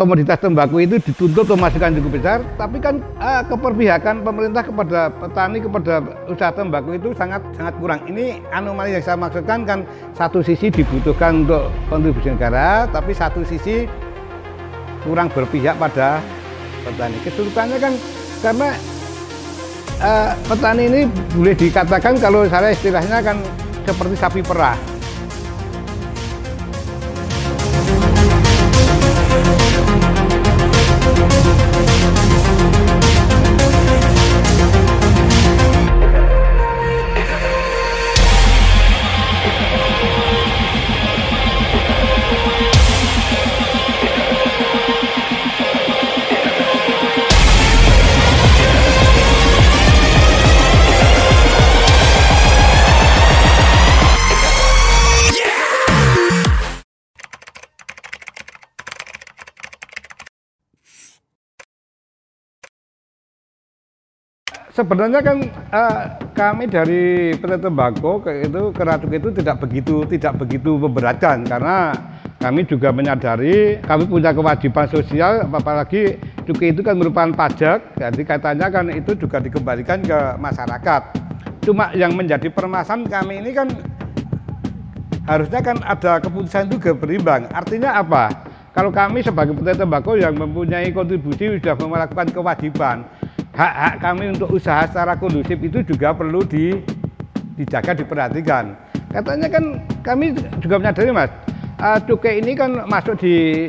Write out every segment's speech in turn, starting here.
komoditas tembakau itu dituntut memastikan cukup besar, tapi kan uh, keperpihakan pemerintah kepada petani kepada usaha tembakau itu sangat sangat kurang. Ini anomali yang saya maksudkan kan satu sisi dibutuhkan untuk kontribusi negara, tapi satu sisi kurang berpihak pada petani. Kesulitannya kan karena uh, petani ini boleh dikatakan kalau saya istilahnya kan seperti sapi perah sebenarnya kan uh, kami dari PT Tembakau itu keratuk itu tidak begitu tidak begitu memberatkan. Karena kami juga menyadari kami punya kewajiban sosial apalagi cukai itu kan merupakan pajak. Jadi katanya kan itu juga dikembalikan ke masyarakat. Cuma yang menjadi permasalahan kami ini kan harusnya kan ada keputusan itu berimbang. Artinya apa? Kalau kami sebagai PT Tembakau yang mempunyai kontribusi sudah melakukan kewajiban hak-hak kami untuk usaha secara kondusif itu juga perlu di, dijaga, diperhatikan. Katanya kan kami juga menyadari mas, uh, cukai ini kan masuk di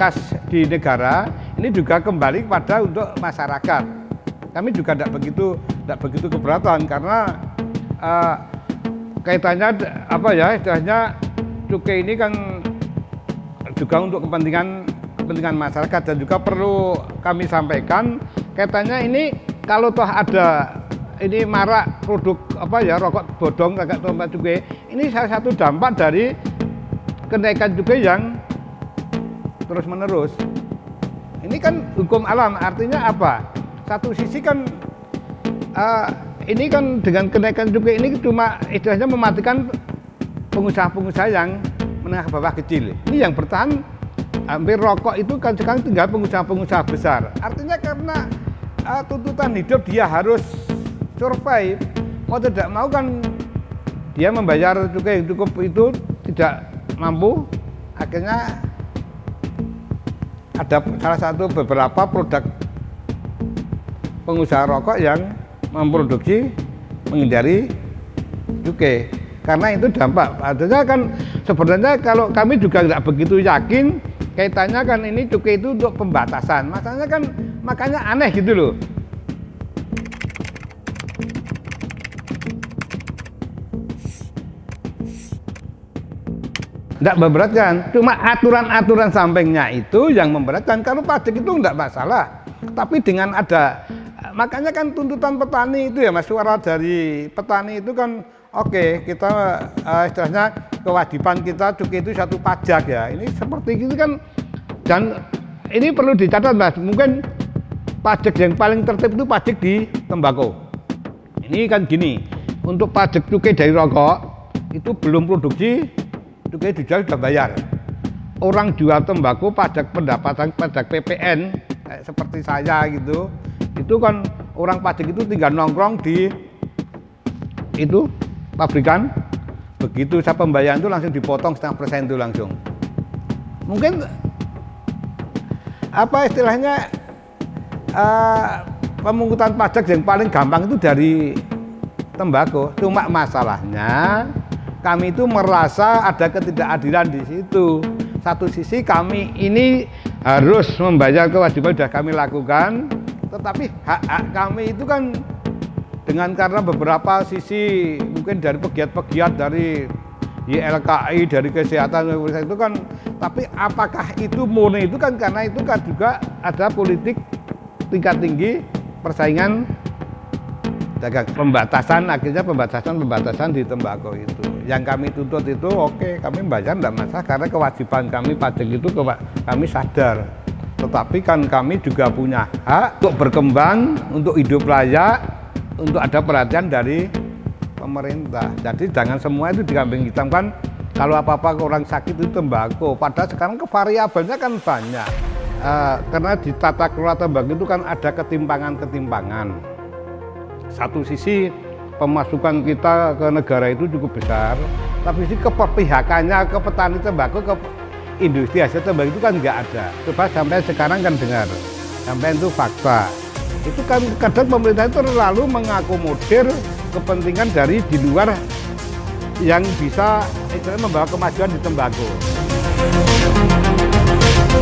kas di negara, ini juga kembali kepada untuk masyarakat. Kami juga tidak begitu tidak begitu keberatan karena uh, kaitannya apa ya istilahnya cukai ini kan juga untuk kepentingan kepentingan masyarakat dan juga perlu kami sampaikan katanya ini kalau toh ada ini marak produk apa ya rokok bodong kakak tempat juga ini salah satu dampak dari kenaikan juga yang terus menerus ini kan hukum alam artinya apa? Satu sisi kan uh, ini kan dengan kenaikan juga ini cuma istilahnya mematikan pengusaha-pengusaha yang menengah bawah kecil. Ini yang bertahan hampir rokok itu kan sekarang tinggal pengusaha-pengusaha besar. Artinya karena uh, tuntutan hidup dia harus survive. Mau tidak mau kan dia membayar cukai yang cukup itu tidak mampu. Akhirnya ada salah satu beberapa produk pengusaha rokok yang memproduksi menghindari cukai. Karena itu dampak. Artinya kan sebenarnya kalau kami juga tidak begitu yakin kaitannya kan ini cukai itu untuk pembatasan. Masalahnya kan makanya aneh gitu loh. Tidak memberatkan cuma aturan-aturan sampingnya itu yang memberatkan. Kalau pajak itu tidak masalah tapi dengan ada makanya kan tuntutan petani itu ya mas suara dari petani itu kan oke okay, kita uh, istilahnya kewajiban kita cukai itu satu pajak ya. Ini seperti itu kan dan ini perlu dicatat mas. Mungkin pajak yang paling tertib itu pajak di tembakau. Ini kan gini, untuk pajak cukai dari rokok itu belum produksi, cukai dijual sudah bayar. Orang jual tembakau pajak pendapatan pajak PPN kayak seperti saya gitu, itu kan orang pajak itu tinggal nongkrong di itu pabrikan, begitu saya pembayaran itu langsung dipotong setengah persen itu langsung. Mungkin apa istilahnya uh, pemungutan pajak yang paling gampang itu dari tembakau. Cuma masalahnya kami itu merasa ada ketidakadilan di situ. Satu sisi kami ini harus membayar kewajiban sudah kami lakukan, tetapi hak-hak kami itu kan dengan karena beberapa sisi mungkin dari pegiat-pegiat dari YLKI dari kesehatan itu kan tapi apakah itu murni itu kan karena itu kan juga ada politik tingkat tinggi persaingan dagang. Pembatasan akhirnya pembatasan pembatasan di tembakau itu. Yang kami tuntut itu oke okay, kami bayar tidak masalah karena kewajiban kami pajak itu kami sadar. Tetapi kan kami juga punya hak untuk berkembang untuk hidup layak untuk ada perhatian dari pemerintah. Jadi jangan semua itu dikambing hitamkan kalau apa-apa orang sakit itu tembakau. Padahal sekarang variabelnya kan banyak uh, karena di tata kelola tembakau itu kan ada ketimpangan-ketimpangan. Satu sisi pemasukan kita ke negara itu cukup besar, tapi sisi keperpihakannya ke petani tembakau, ke industri hasil tembakau itu kan nggak ada. Coba sampai sekarang kan dengar, sampai itu fakta. Itu kan kadang pemerintah itu terlalu mengakomodir kepentingan dari di luar yang bisa membawa kemajuan di tembakau.